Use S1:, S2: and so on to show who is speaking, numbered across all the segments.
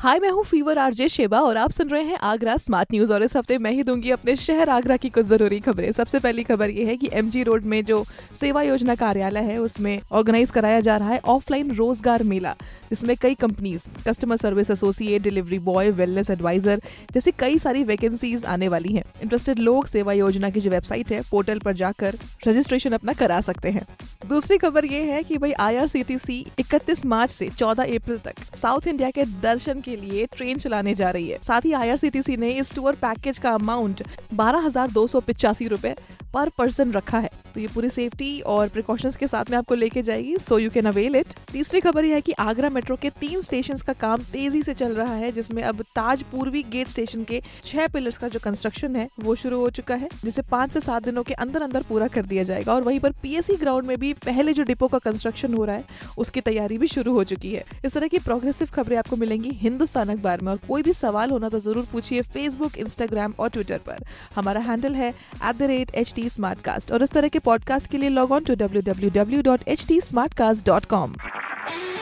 S1: हाय मैं हूँ fever RJ Sheba और आप सुन रहे हैं आगरा स्मार्ट न्यूज़ और इस हफ़्ते मैं ही दूँगी अपने शहर आगरा की कुछ ज़रूरी खबरें। सबसे पहली खबर ये है कि एमजी रोड में जो सेवा योजना कार्यालय है, उसमें ऑर्गेनाइज कराया जा रहा है ऑफलाइन रोज़गार मेला। जिसमें कई companies customer service associate delivery boy wellness advisor जैसी कई सारी वैकेंसीज आने वाली है। इंटरेस्टेड लोग सेवा योजना की जो वेबसाइट है पोर्टल पर जाकर रजिस्ट्रेशन अपना करा सकते हैं। दूसरी खबर ये है कि भाई आई 31 मार्च से 14 अप्रैल तक साउथ इंडिया के दर्शन के लिए ट्रेन चलाने जा रही है। साथ ही आई ने इस टूर पैकेज का अमाउंट बारह हज़ार दो सौ पिचासी रूपए पर पर्सन रखा है। तो ये पूरी सेफ्टी और प्रिकॉशंस के साथ में आपको लेके जाएगी so you can avail it तीसरी खबर यह है कि आगरा मेट्रो के तीन स्टेशन का काम तेज़ी से चल रहा है, जिसमें अब ताज पूर्वी गेट स्टेशन के छह पिलर्स का जो कंस्ट्रक्शन है, वो शुरू हो चुका है, जिसे पाँच से सात दिनों के अंदर अंदर पूरा कर दिया जाएगा। और वहीं पर पीएससी ग्राउंड में भी पहले जो डिपो का कंस्ट्रक्शन हो रहा है, उसकी तैयारी भी शुरू हो चुकी है। इस तरह की प्रोग्रेसिव खबरें आपको मिलेंगी हिंदुस्तान अखबार में, और कोई भी सवाल होना तो ज़रूर पूछिए फेसबुक इंस्टाग्राम और ट्विटर पर। हमारा हैंडल है एट और इस तरह के पॉडकास्ट के लिए log on to W W W dot H T smart cast dot com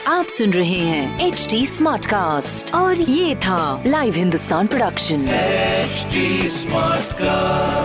S2: आप सुन रहे हैं एच टी स्मार्ट कास्ट और ये था live Hindustan production smart cast